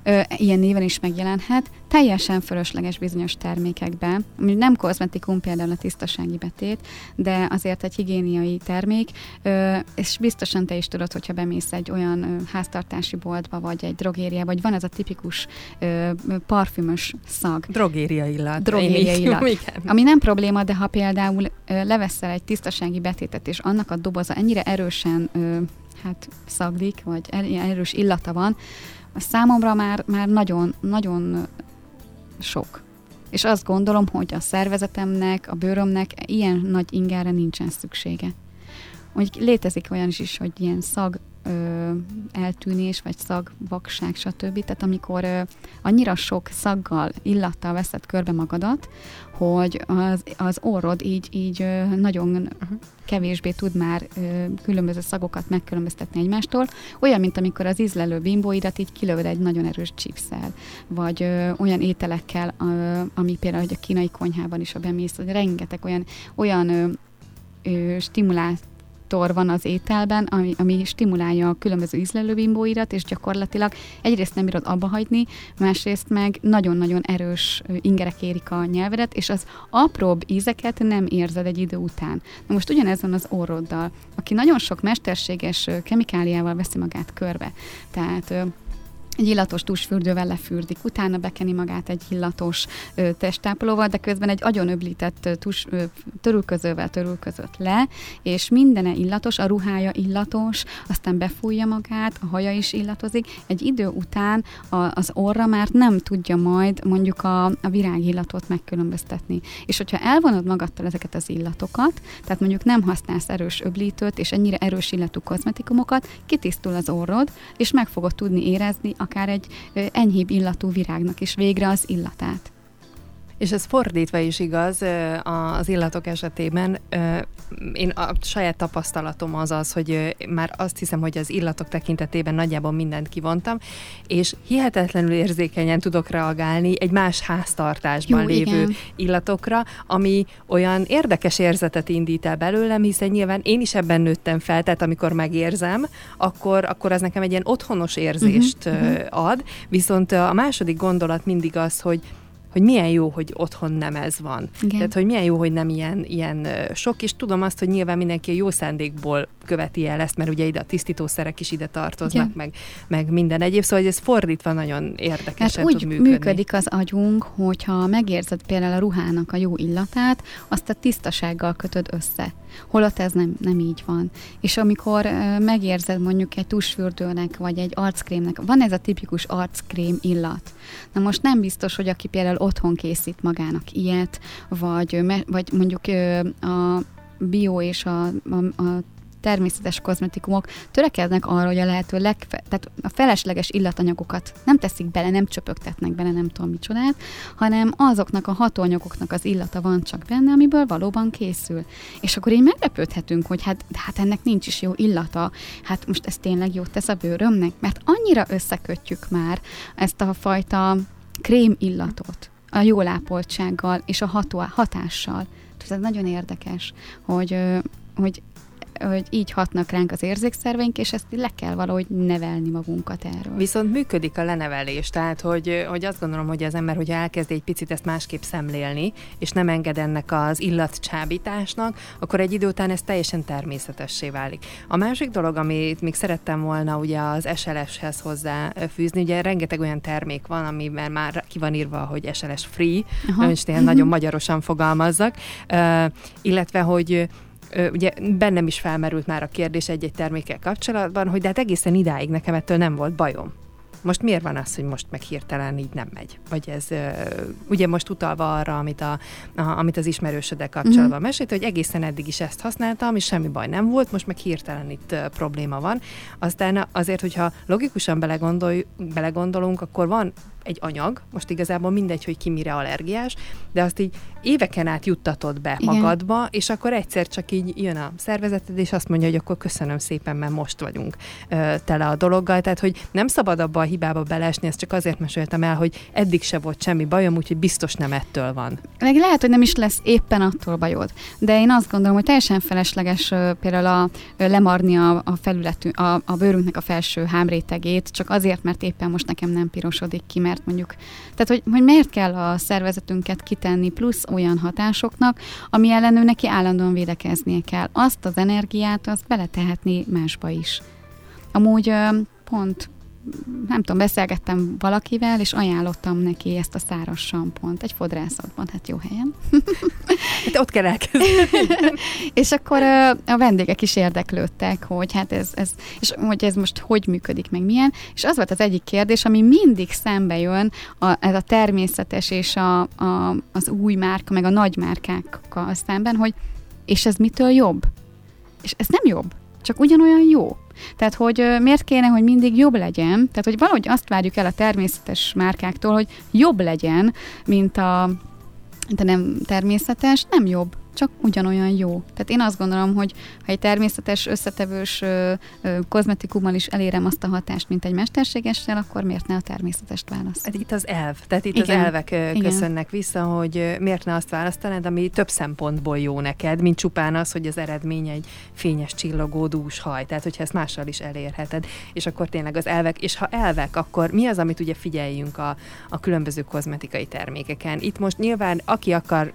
Ö, ilyen néven is megjelenhet. Teljesen fölösleges bizonyos termékekben, nem kozmetikum, például a tisztasági betét, de azért egy higiéniai termék, ö, és biztosan te is tudod, hogyha bemész egy olyan ö, háztartási boltba, vagy egy drogériába, vagy van ez a tipikus ö, parfümös szag. Drogéria illat. Drogéria illat. Ami nem probléma, de ha például ö, leveszel egy tisztasági betétet, és annak a doboza ennyire erősen ö, hát szaglik, vagy erős illata van, a számomra már, már nagyon, nagyon sok. És azt gondolom, hogy a szervezetemnek, a bőrömnek ilyen nagy ingára nincsen szüksége. Úgy létezik olyan is, hogy ilyen szag ö, eltűnés, vagy szagvakság, stb. Tehát amikor ö, annyira sok szaggal, illattal veszed körbe magadat, hogy az, az orrod így, így ö, nagyon uh-huh. kevésbé tud már ö, különböző szagokat megkülönböztetni egymástól, olyan, mint amikor az ízlelő bimbóidat így kilövöd egy nagyon erős chipszel, vagy ö, olyan ételekkel, ö, ami például hogy a kínai konyhában is, a bemész, hogy rengeteg olyan, olyan ö, ö, stimulált faktor van az ételben, ami, ami stimulálja a különböző ízlelőbimbóirat, és gyakorlatilag egyrészt nem bírod abba hagyni, másrészt meg nagyon-nagyon erős ingerek érik a nyelvedet, és az apróbb ízeket nem érzed egy idő után. Na most ugyanez van az orroddal, aki nagyon sok mesterséges kemikáliával veszi magát körbe. Tehát egy illatos tusfürdővel lefürdik, utána bekeni magát egy illatos ö, testápolóval, de közben egy agyon öblített tus, ö, törülközővel törülközött le, és mindene illatos, a ruhája illatos, aztán befújja magát, a haja is illatozik, egy idő után a, az orra már nem tudja majd mondjuk a, a virágillatot megkülönböztetni. És hogyha elvonod magadtól ezeket az illatokat, tehát mondjuk nem használsz erős öblítőt és ennyire erős illatú kozmetikumokat, kitisztul az orrod, és meg fogod tudni érezni a akár egy enyhébb illatú virágnak is végre az illatát. És ez fordítva is igaz az illatok esetében. Én a saját tapasztalatom az az, hogy már azt hiszem, hogy az illatok tekintetében nagyjából mindent kivontam, és hihetetlenül érzékenyen tudok reagálni egy más háztartásban Jó, lévő igen. illatokra, ami olyan érdekes érzetet indít el belőlem, hiszen nyilván én is ebben nőttem fel, tehát amikor megérzem, akkor, akkor az nekem egy ilyen otthonos érzést uh-huh, ad, viszont a második gondolat mindig az, hogy hogy milyen jó, hogy otthon nem ez van. Igen. Tehát, hogy milyen jó, hogy nem ilyen, ilyen sok, és tudom azt, hogy nyilván mindenki a jó szándékból követi el ezt, mert ugye ide a tisztítószerek is ide tartoznak, meg, meg minden egyéb, szóval hogy ez fordítva nagyon érdekes. Hát úgy tud működni. működik az agyunk, hogyha megérzed például a ruhának a jó illatát, azt a tisztasággal kötöd össze. Holott ez nem, nem így van. És amikor uh, megérzed mondjuk egy tusfürdőnek, vagy egy arckrémnek, van ez a tipikus arckrém illat. Na most nem biztos, hogy aki például otthon készít magának ilyet, vagy, vagy mondjuk uh, a bio és a, a, a természetes kozmetikumok törekednek arra, hogy a lehető legfe- tehát a felesleges illatanyagokat nem teszik bele, nem csöpögtetnek bele, nem tudom micsodát, hanem azoknak a hatóanyagoknak az illata van csak benne, amiből valóban készül. És akkor így meglepődhetünk, hogy hát, hát ennek nincs is jó illata, hát most ez tényleg jót tesz a bőrömnek, mert annyira összekötjük már ezt a fajta krém illatot a jó lápoltsággal és a ható, hatással. Tehát ez nagyon érdekes, hogy, hogy hogy így hatnak ránk az érzékszerveink, és ezt le kell valahogy nevelni magunkat erről. Viszont működik a lenevelés, tehát hogy, hogy azt gondolom, hogy az ember, hogy elkezd egy picit ezt másképp szemlélni, és nem enged ennek az illatcsábításnak, akkor egy idő után ez teljesen természetessé válik. A másik dolog, amit még szerettem volna ugye az SLS-hez hozzáfűzni, ugye rengeteg olyan termék van, amiben már ki van írva, hogy SLS free, most ilyen nagyon magyarosan fogalmazzak, uh, illetve, hogy ugye bennem is felmerült már a kérdés egy-egy termékkel kapcsolatban, hogy de hát egészen idáig nekem ettől nem volt bajom. Most miért van az, hogy most meg hirtelen így nem megy? Vagy ez, ugye most utalva arra, amit, a, a, amit az ismerősödek kapcsolatban mm-hmm. mesélt, hogy egészen eddig is ezt használtam, és semmi baj nem volt, most meg hirtelen itt probléma van. Aztán azért, hogyha logikusan belegondol, belegondolunk, akkor van egy anyag, most igazából mindegy, hogy ki mire allergiás, de azt így éveken át juttatod be Igen. magadba, és akkor egyszer csak így jön a szervezeted, és azt mondja, hogy akkor köszönöm szépen, mert most vagyunk ö, tele a dologgal. Tehát, hogy nem szabad abba a hibába belesni, ezt csak azért meséltem el, hogy eddig se volt semmi bajom, úgyhogy biztos nem ettől van. Meg lehet, hogy nem is lesz éppen attól bajod, de én azt gondolom, hogy teljesen felesleges ö, például a, ö, lemarni a, a felületünk, a, a bőrünknek a felső hámrétegét, csak azért, mert éppen most nekem nem pirosodik ki, mert mondjuk. Tehát, hogy, hogy miért kell a szervezetünket kitenni plusz olyan hatásoknak, ami ellenő neki állandóan védekeznie kell. Azt az energiát, azt beletehetni másba is. Amúgy pont nem tudom, beszélgettem valakivel, és ajánlottam neki ezt a száraz sampont egy fodrászatban, hát jó helyen. Hát ott kell elkezdeni. és akkor a vendégek is érdeklődtek, hogy hát ez, ez, és hogy ez most hogy működik, meg milyen, és az volt az egyik kérdés, ami mindig szembe jön, a, ez a természetes és a, a, az új márka, meg a nagy márkákkal szemben, hogy és ez mitől jobb? És ez nem jobb, csak ugyanolyan jó. Tehát, hogy miért kéne, hogy mindig jobb legyen, tehát, hogy valahogy azt várjuk el a természetes márkáktól, hogy jobb legyen, mint a, a nem természetes, nem jobb csak ugyanolyan jó. Tehát én azt gondolom, hogy ha egy természetes, összetevős ö, ö, kozmetikummal is elérem azt a hatást, mint egy mesterségessel, akkor miért ne a természetest választ? Hát itt az elv, tehát itt Igen. az elvek Igen. köszönnek vissza, hogy miért ne azt választanád, ami több szempontból jó neked, mint csupán az, hogy az eredmény egy fényes, csillogó, dús haj. Tehát, hogyha ezt mással is elérheted, és akkor tényleg az elvek, és ha elvek, akkor mi az, amit ugye figyeljünk a, a különböző kozmetikai termékeken? Itt most nyilván, aki akar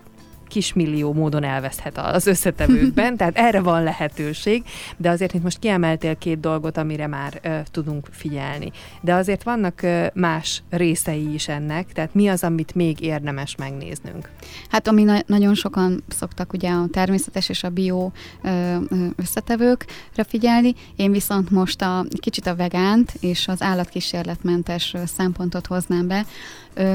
kismillió módon elveszhet az összetevőkben, tehát erre van lehetőség, de azért itt most kiemeltél két dolgot, amire már ö, tudunk figyelni. De azért vannak ö, más részei is ennek, tehát mi az, amit még érdemes megnéznünk? Hát ami na- nagyon sokan szoktak ugye a természetes és a bio ö, összetevőkre figyelni, én viszont most a kicsit a vegánt és az állatkísérletmentes szempontot hoznám be.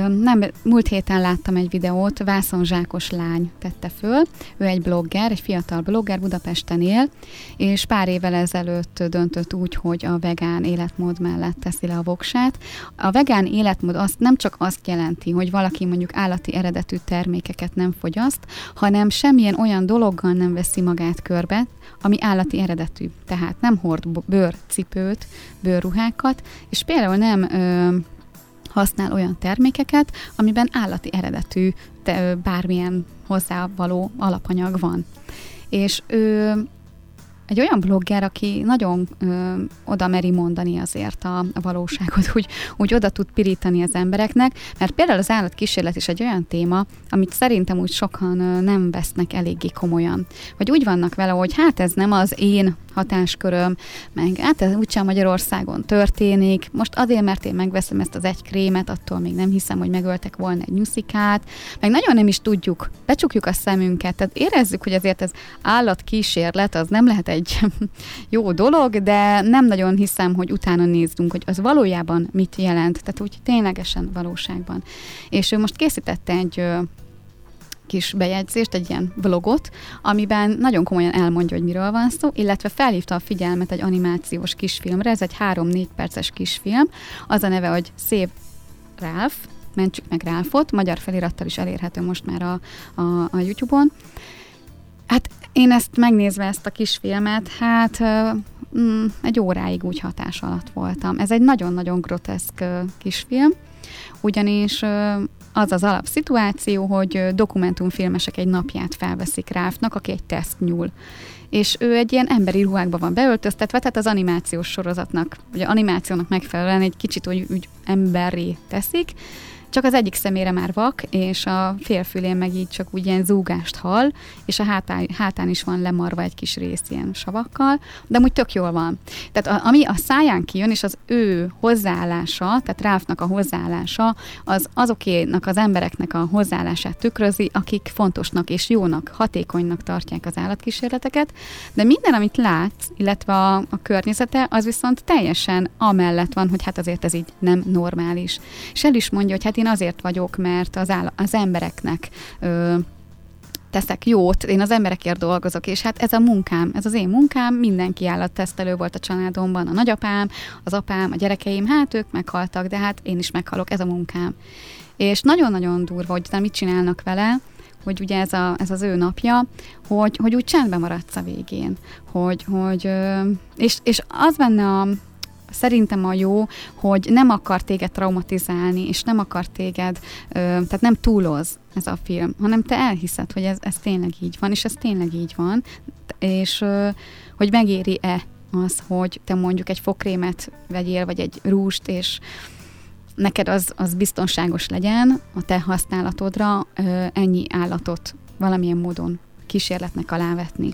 Nem, múlt héten láttam egy videót, Vászonzsákos lány tette föl. Ő egy blogger, egy fiatal blogger, Budapesten él, és pár évvel ezelőtt döntött úgy, hogy a vegán életmód mellett teszi le a voksát. A vegán életmód azt nem csak azt jelenti, hogy valaki mondjuk állati eredetű termékeket nem fogyaszt, hanem semmilyen olyan dologgal nem veszi magát körbe, ami állati eredetű. Tehát nem hord bőrcipőt, bőrruhákat, és például nem ö, használ olyan termékeket, amiben állati eredetű de, bármilyen hozzávaló alapanyag van. És ő egy olyan blogger, aki nagyon ö, oda meri mondani azért a, a valóságot, úgy, úgy oda tud pirítani az embereknek, mert például az állatkísérlet is egy olyan téma, amit szerintem úgy sokan ö, nem vesznek eléggé komolyan. Vagy úgy vannak vele, hogy hát ez nem az én hatásköröm, meg hát ez úgysem Magyarországon történik, most azért, mert én megveszem ezt az egy krémet, attól még nem hiszem, hogy megöltek volna egy nyuszikát, meg nagyon nem is tudjuk, becsukjuk a szemünket, tehát érezzük, hogy azért ez állatkísérlet, az nem lehet egy jó dolog, de nem nagyon hiszem, hogy utána nézzünk, hogy az valójában mit jelent, tehát úgy ténylegesen valóságban. És ő most készítette egy kis bejegyzést, egy ilyen vlogot, amiben nagyon komolyan elmondja, hogy miről van szó, illetve felhívta a figyelmet egy animációs kisfilmre, ez egy 3-4 perces kisfilm, az a neve, hogy Szép Ralph, mentsük meg Ralphot, magyar felirattal is elérhető most már a, a, a YouTube-on. Hát én ezt megnézve ezt a kisfilmet, hát mm, egy óráig úgy hatás alatt voltam. Ez egy nagyon-nagyon groteszk kisfilm, ugyanis az az alapszituáció, hogy dokumentumfilmesek egy napját felveszik Ráfnak, aki egy teszt nyúl. És ő egy ilyen emberi ruhákba van beöltöztetve, tehát az animációs sorozatnak, vagy animációnak megfelelően egy kicsit úgy, úgy emberi teszik, csak az egyik szemére már vak, és a félfülén meg így csak úgy ilyen zúgást hall, és a hátán, hátán is van lemarva egy kis rész ilyen savakkal, de úgy tök jól van. Tehát a, ami a száján kijön, és az ő hozzáállása, tehát Ráfnak a hozzáállása, az azokénak az embereknek a hozzáállását tükrözi, akik fontosnak és jónak, hatékonynak tartják az állatkísérleteket, de minden, amit látsz, illetve a, a környezete, az viszont teljesen amellett van, hogy hát azért ez így nem normális. És el is mondja, hogy hát én azért vagyok, mert az, áll- az embereknek ö, teszek jót, én az emberekért dolgozok, és hát ez a munkám, ez az én munkám, mindenki állattesztelő volt a családomban, a nagyapám, az apám, a gyerekeim, hát ők meghaltak, de hát én is meghalok, ez a munkám. És nagyon-nagyon durva, hogy mit csinálnak vele, hogy ugye ez, a, ez az ő napja, hogy, hogy úgy csendben maradsz a végén, hogy, hogy és, és az benne a, szerintem a jó, hogy nem akar téged traumatizálni, és nem akar téged, tehát nem túloz ez a film, hanem te elhiszed, hogy ez, ez tényleg így van, és ez tényleg így van, és hogy megéri-e az, hogy te mondjuk egy fokrémet vegyél, vagy egy rúst, és neked az, az biztonságos legyen a te használatodra ennyi állatot valamilyen módon kísérletnek alávetni.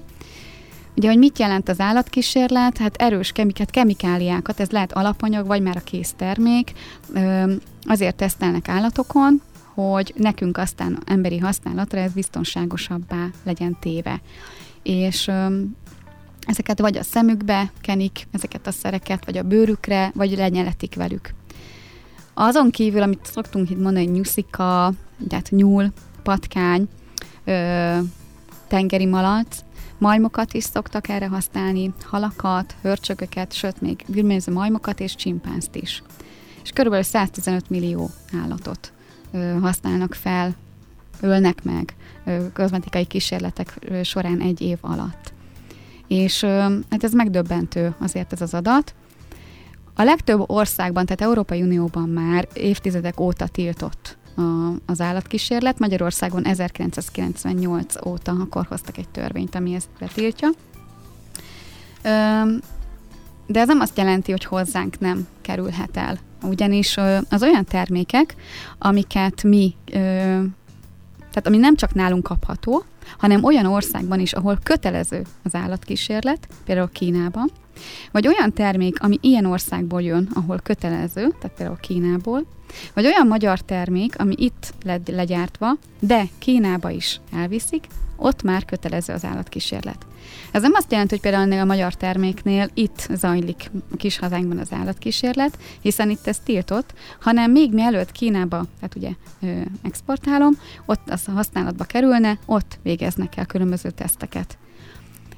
Ugye, hogy mit jelent az állatkísérlet? Hát erős kemiket, kemikáliákat, ez lehet alapanyag, vagy már a kész termék, azért tesztelnek állatokon, hogy nekünk aztán emberi használatra ez biztonságosabbá legyen téve. És ezeket vagy a szemükbe kenik, ezeket a szereket, vagy a bőrükre, vagy lenyeletik velük. Azon kívül, amit szoktunk itt mondani, hogy nyuszika, tehát nyúl, patkány, ö, tengeri malac, Majmokat is szoktak erre használni, halakat, hörcsögöket, sőt még gülméző majmokat és csimpánzt is. És körülbelül 115 millió állatot ö, használnak fel, ölnek meg ö, kozmetikai kísérletek ö, során egy év alatt. És ö, hát ez megdöbbentő azért ez az adat. A legtöbb országban, tehát Európai Unióban már évtizedek óta tiltott a, az állatkísérlet. Magyarországon 1998 óta akkor hoztak egy törvényt, ami ezt betiltja. De ez nem azt jelenti, hogy hozzánk nem kerülhet el. Ugyanis az olyan termékek, amiket mi, tehát ami nem csak nálunk kapható, hanem olyan országban is, ahol kötelező az állatkísérlet, például Kínában, vagy olyan termék, ami ilyen országból jön, ahol kötelező, tehát például Kínából, vagy olyan magyar termék, ami itt legyártva, de Kínába is elviszik, ott már kötelező az állatkísérlet. Ez nem azt jelenti, hogy például a magyar terméknél itt zajlik a kis hazánkban az állatkísérlet, hiszen itt ez tiltott, hanem még mielőtt Kínába, tehát ugye exportálom, ott az használatba kerülne, ott végeznek el különböző teszteket.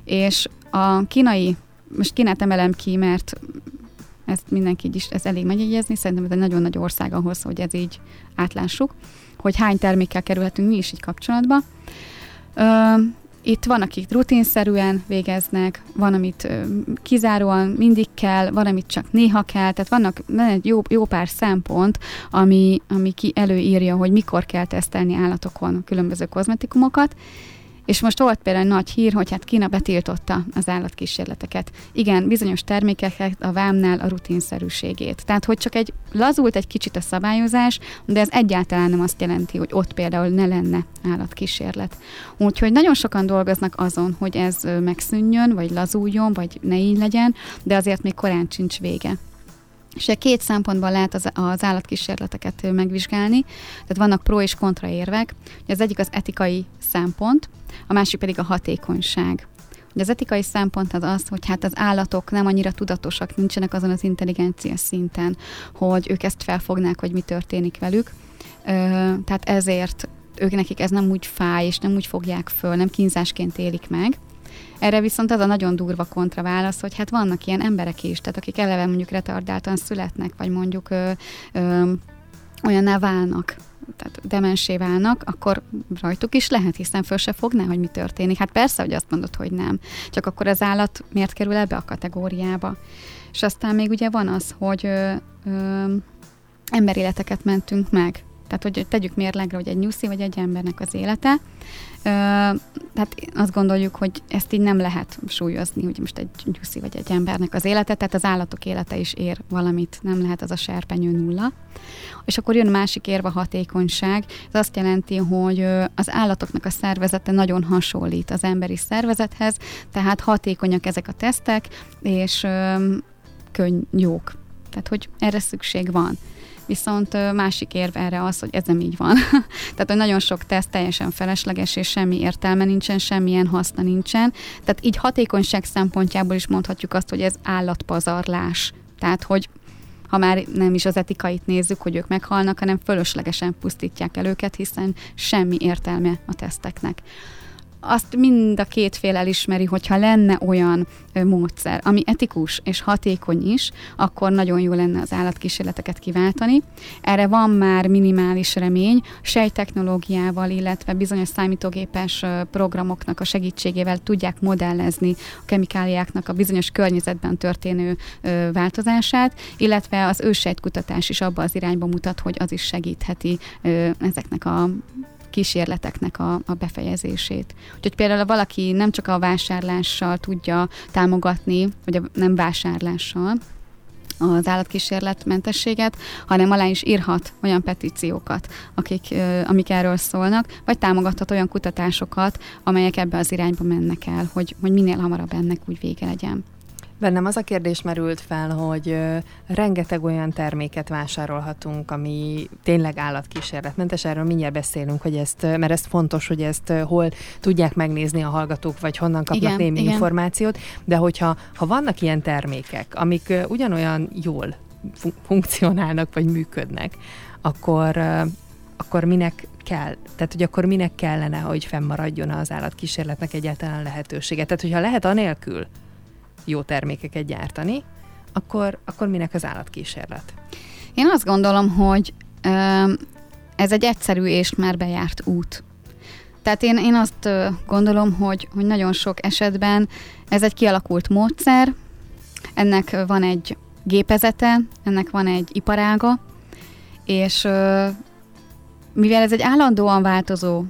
És a kínai, most Kínát emelem ki, mert ezt mindenki is, ez elég megjegyezni, szerintem ez egy nagyon nagy ország ahhoz, hogy ez így átlássuk, hogy hány termékkel kerülhetünk mi is így kapcsolatba. Ö, itt van, akik rutinszerűen végeznek, van, amit kizáróan mindig kell, van, amit csak néha kell, tehát vannak van egy jó, jó pár szempont, ami, ami ki előírja, hogy mikor kell tesztelni állatokon különböző kozmetikumokat, és most volt például nagy hír, hogy hát Kína betiltotta az állatkísérleteket. Igen, bizonyos termékeket a vámnál a rutinszerűségét. Tehát, hogy csak egy lazult egy kicsit a szabályozás, de ez egyáltalán nem azt jelenti, hogy ott például ne lenne állatkísérlet. Úgyhogy nagyon sokan dolgoznak azon, hogy ez megszűnjön, vagy lazuljon, vagy ne így legyen, de azért még korán sincs vége. És két szempontból lehet az, az állatkísérleteket megvizsgálni, tehát vannak pro és kontra érvek. Az egyik az etikai szempont, a másik pedig a hatékonyság. Ugye az etikai szempont az az, hogy hát az állatok nem annyira tudatosak, nincsenek azon az intelligencia szinten, hogy ők ezt felfognák, hogy mi történik velük. Tehát ezért ők nekik ez nem úgy fáj, és nem úgy fogják föl, nem kínzásként élik meg. Erre viszont az a nagyon durva kontraválasz, hogy hát vannak ilyen emberek is, tehát akik eleve mondjuk retardáltan születnek, vagy mondjuk ö, ö, olyanná válnak, tehát demensé válnak, akkor rajtuk is lehet, hiszen föl se fogná, hogy mi történik. Hát persze, hogy azt mondod, hogy nem. Csak akkor az állat miért kerül ebbe a kategóriába? És aztán még ugye van az, hogy ö, ö, emberéleteket mentünk meg. Tehát, hogy tegyük mérlegre, hogy egy nyuszi vagy egy embernek az élete. Tehát azt gondoljuk, hogy ezt így nem lehet súlyozni, hogy most egy nyuszi vagy egy embernek az élete, tehát az állatok élete is ér valamit, nem lehet az a serpenyő nulla. És akkor jön másik érve a hatékonyság. Ez azt jelenti, hogy az állatoknak a szervezete nagyon hasonlít az emberi szervezethez, tehát hatékonyak ezek a tesztek, és könny jók. Tehát, hogy erre szükség van. Viszont másik érv erre az, hogy ez nem így van. Tehát, hogy nagyon sok teszt teljesen felesleges, és semmi értelme nincsen, semmilyen haszna nincsen. Tehát így hatékonyság szempontjából is mondhatjuk azt, hogy ez állatpazarlás. Tehát, hogy ha már nem is az etikait nézzük, hogy ők meghalnak, hanem fölöslegesen pusztítják el őket, hiszen semmi értelme a teszteknek azt mind a két fél elismeri, hogyha lenne olyan módszer, ami etikus és hatékony is, akkor nagyon jó lenne az állatkísérleteket kiváltani. Erre van már minimális remény, sejtechnológiával, illetve bizonyos számítógépes programoknak a segítségével tudják modellezni a kemikáliáknak a bizonyos környezetben történő változását, illetve az ősejtkutatás is abba az irányba mutat, hogy az is segítheti ezeknek a kísérleteknek a, a befejezését. Úgyhogy például valaki nem csak a vásárlással tudja támogatni, vagy a nem vásárlással, az állatkísérletmentességet, hanem alá is írhat olyan petíciókat, akik, amik erről szólnak, vagy támogathat olyan kutatásokat, amelyek ebbe az irányba mennek el, hogy, hogy minél hamarabb ennek úgy vége legyen. Bennem az a kérdés merült fel, hogy rengeteg olyan terméket vásárolhatunk, ami tényleg állatkísérletmentes, erről mindjárt beszélünk, hogy ezt, mert ez fontos, hogy ezt hol tudják megnézni a hallgatók, vagy honnan kapnak igen, némi igen. információt, de hogyha ha vannak ilyen termékek, amik ugyanolyan jól fun- funkcionálnak, vagy működnek, akkor, akkor minek kell, tehát hogy akkor minek kellene, hogy fennmaradjon az állatkísérletnek egyáltalán lehetősége. Tehát, hogyha lehet anélkül, jó termékeket gyártani, akkor, akkor minek az állatkísérlet? Én azt gondolom, hogy ez egy egyszerű és már bejárt út. Tehát én, én azt gondolom, hogy, hogy nagyon sok esetben ez egy kialakult módszer, ennek van egy gépezete, ennek van egy iparága, és mivel ez egy állandóan változó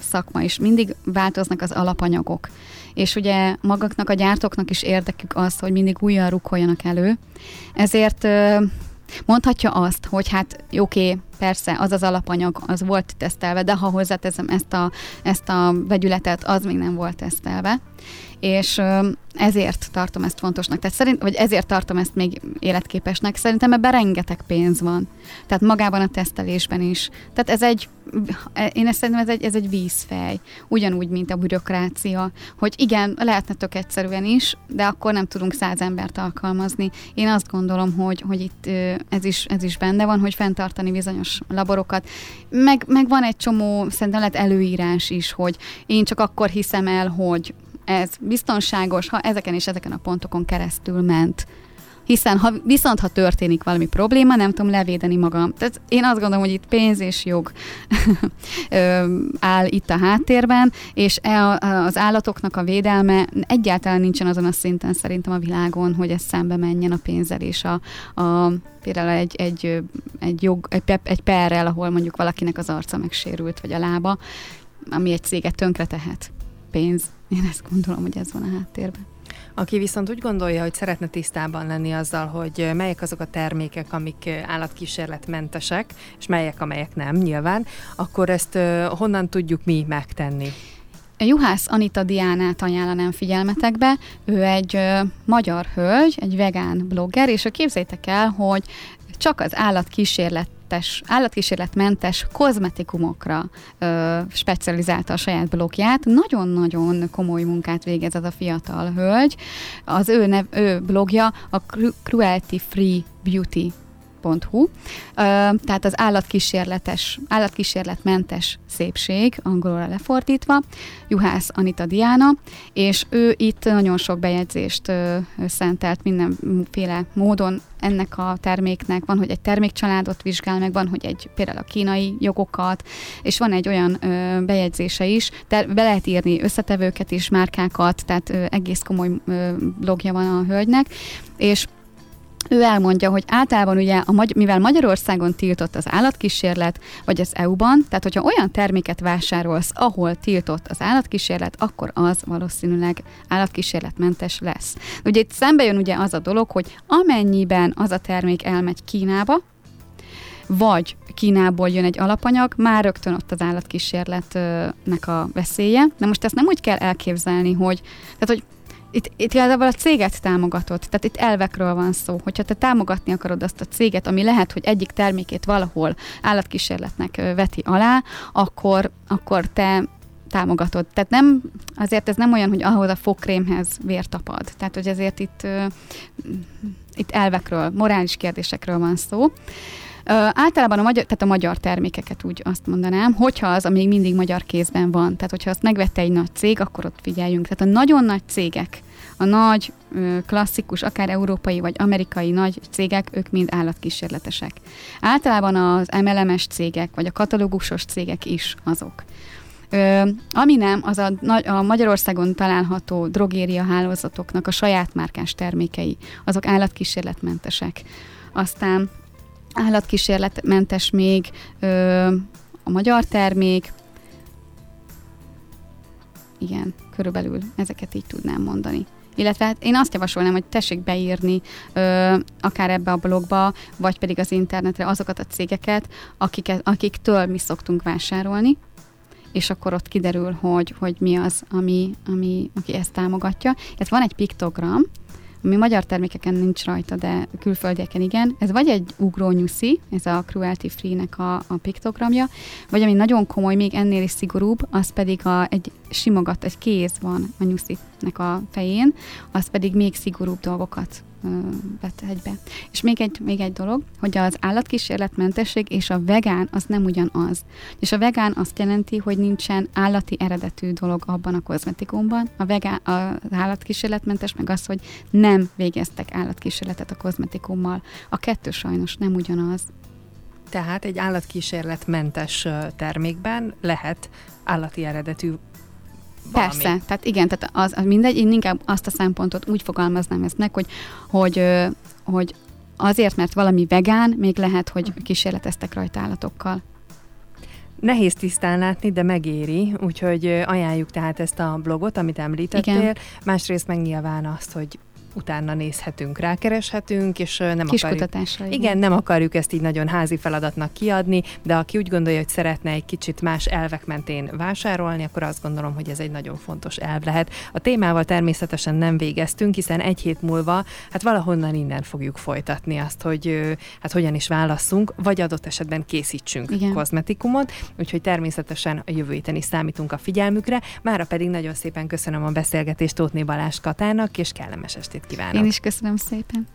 szakma, és mindig változnak az alapanyagok, és ugye magaknak a gyártóknak is érdekük az, hogy mindig újra rukkoljanak elő. Ezért mondhatja azt, hogy hát oké, okay, persze, az az alapanyag, az volt tesztelve, de ha hozzáteszem ezt a, ezt a vegyületet, az még nem volt tesztelve. És ezért tartom ezt fontosnak. Tehát szerint, vagy ezért tartom ezt még életképesnek. Szerintem ebben rengeteg pénz van. Tehát magában a tesztelésben is. Tehát ez egy, én ezt szerintem ez egy, ez egy vízfej. Ugyanúgy, mint a bürokrácia. Hogy igen, lehetne tök egyszerűen is, de akkor nem tudunk száz embert alkalmazni. Én azt gondolom, hogy, hogy itt ez is, ez is benne van, hogy fenntartani bizonyos laborokat. Meg, meg van egy csomó, szerintem lehet előírás is, hogy én csak akkor hiszem el, hogy ez biztonságos, ha ezeken és ezeken a pontokon keresztül ment. Hiszen ha, viszont ha történik valami probléma, nem tudom levédeni magam. Tehát én azt gondolom, hogy itt pénz és jog áll itt a háttérben, és e az állatoknak a védelme egyáltalán nincsen azon a szinten szerintem a világon, hogy ez szembe menjen a pénzzel és a, a például egy, egy, egy, jog, egy, egy perrel, ahol mondjuk valakinek az arca megsérült, vagy a lába, ami egy céget tönkre tehet. Pénz. Én ezt gondolom, hogy ez van a háttérben. Aki viszont úgy gondolja, hogy szeretne tisztában lenni azzal, hogy melyek azok a termékek, amik állatkísérletmentesek, és melyek, amelyek nem, nyilván, akkor ezt honnan tudjuk mi megtenni? Juhász Anita Diánát ajánlanám figyelmetekbe. Ő egy ö, magyar hölgy, egy vegán blogger, és képzétek el, hogy csak az állatkísérlet állatkísérletes, állatkísérletmentes kozmetikumokra ö, specializálta a saját blogját. Nagyon-nagyon komoly munkát végez ez a fiatal hölgy. Az ő, nev, ő blogja a Cruelty Free Beauty hu. tehát az állatkísérletes, állatkísérletmentes szépség, angolra lefordítva, Juhász Anita Diana, és ő itt nagyon sok bejegyzést szentelt mindenféle módon ennek a terméknek. Van, hogy egy termékcsaládot vizsgál meg, van, hogy egy például a kínai jogokat, és van egy olyan bejegyzése is, de be lehet írni összetevőket is, márkákat, tehát egész komoly blogja van a hölgynek, és ő elmondja, hogy általában ugye, a Magy- mivel Magyarországon tiltott az állatkísérlet, vagy az EU-ban, tehát hogyha olyan terméket vásárolsz, ahol tiltott az állatkísérlet, akkor az valószínűleg állatkísérletmentes lesz. Ugye itt szembe jön ugye az a dolog, hogy amennyiben az a termék elmegy Kínába, vagy Kínából jön egy alapanyag, már rögtön ott az állatkísérletnek a veszélye. De most ezt nem úgy kell elképzelni, hogy, tehát, hogy itt, itt igazából a céget támogatod, tehát itt elvekről van szó. Hogyha te támogatni akarod azt a céget, ami lehet, hogy egyik termékét valahol állatkísérletnek veti alá, akkor, akkor te támogatod. Tehát nem, azért ez nem olyan, hogy ahhoz a fogkrémhez vér tapad. Tehát, hogy ezért itt, itt elvekről, morális kérdésekről van szó. Általában a magyar, tehát a magyar termékeket úgy azt mondanám, hogyha az a még mindig magyar kézben van, tehát hogyha azt megvette egy nagy cég, akkor ott figyeljünk. Tehát a nagyon nagy cégek, a nagy, klasszikus, akár európai vagy amerikai nagy cégek, ők mind állatkísérletesek. Általában az MLMS cégek, vagy a katalógusos cégek is azok. Ö, ami nem, az a, a Magyarországon található drogéria hálózatoknak a saját márkás termékei, azok állatkísérletmentesek. Aztán állatkísérletmentes még ö, a magyar termék, igen, körülbelül ezeket így tudnám mondani. Illetve hát én azt javasolnám, hogy tessék beírni ö, akár ebbe a blogba, vagy pedig az internetre azokat a cégeket, akiket, akiktől mi szoktunk vásárolni, és akkor ott kiderül, hogy, hogy mi az, ami, ami, aki ezt támogatja. Ez van egy piktogram, ami magyar termékeken nincs rajta, de külföldieken igen. Ez vagy egy ugró nyuszi, ez a Cruelty Free-nek a, a piktogramja, vagy ami nagyon komoly, még ennél is szigorúbb, az pedig a, egy simogat, egy kéz van a nyuszitnek a fején, az pedig még szigorúbb dolgokat vett egybe. És még egy, még egy dolog, hogy az állatkísérletmentesség és a vegán az nem ugyanaz. És a vegán azt jelenti, hogy nincsen állati eredetű dolog abban a kozmetikumban. A vegán, az állatkísérletmentes meg az, hogy nem végeztek állatkísérletet a kozmetikummal. A kettő sajnos nem ugyanaz. Tehát egy állatkísérletmentes termékben lehet állati eredetű valami. Persze, tehát igen, tehát az, az mindegy, én inkább azt a szempontot úgy fogalmaznám ezt meg, hogy, hogy, hogy azért, mert valami vegán, még lehet, hogy kísérleteztek rajta állatokkal. Nehéz tisztán látni, de megéri, úgyhogy ajánljuk tehát ezt a blogot, amit említettél. Igen. Másrészt meg nyilván azt, hogy utána nézhetünk, rákereshetünk, és nem Kis akarjuk... kutatásra. Igen, nem akarjuk ezt így nagyon házi feladatnak kiadni, de aki úgy gondolja, hogy szeretne egy kicsit más elvek mentén vásárolni, akkor azt gondolom, hogy ez egy nagyon fontos elv lehet. A témával természetesen nem végeztünk, hiszen egy hét múlva, hát valahonnan innen fogjuk folytatni azt, hogy hát hogyan is válasszunk, vagy adott esetben készítsünk Igen. kozmetikumot, úgyhogy természetesen a jövő héten is számítunk a figyelmükre. Mára pedig nagyon szépen köszönöm a beszélgetést Tótné Balázs Katának, és kellemes estét kívánok. Én is köszönöm szépen.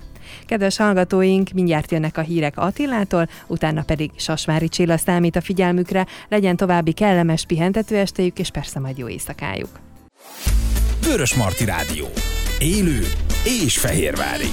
Kedves hallgatóink, mindjárt jönnek a hírek Attilától, utána pedig Sasmári Csilla számít a figyelmükre, legyen további kellemes pihentető estéjük, és persze majd jó éjszakájuk. Vörös Marti Rádió. Élő és fehérvári.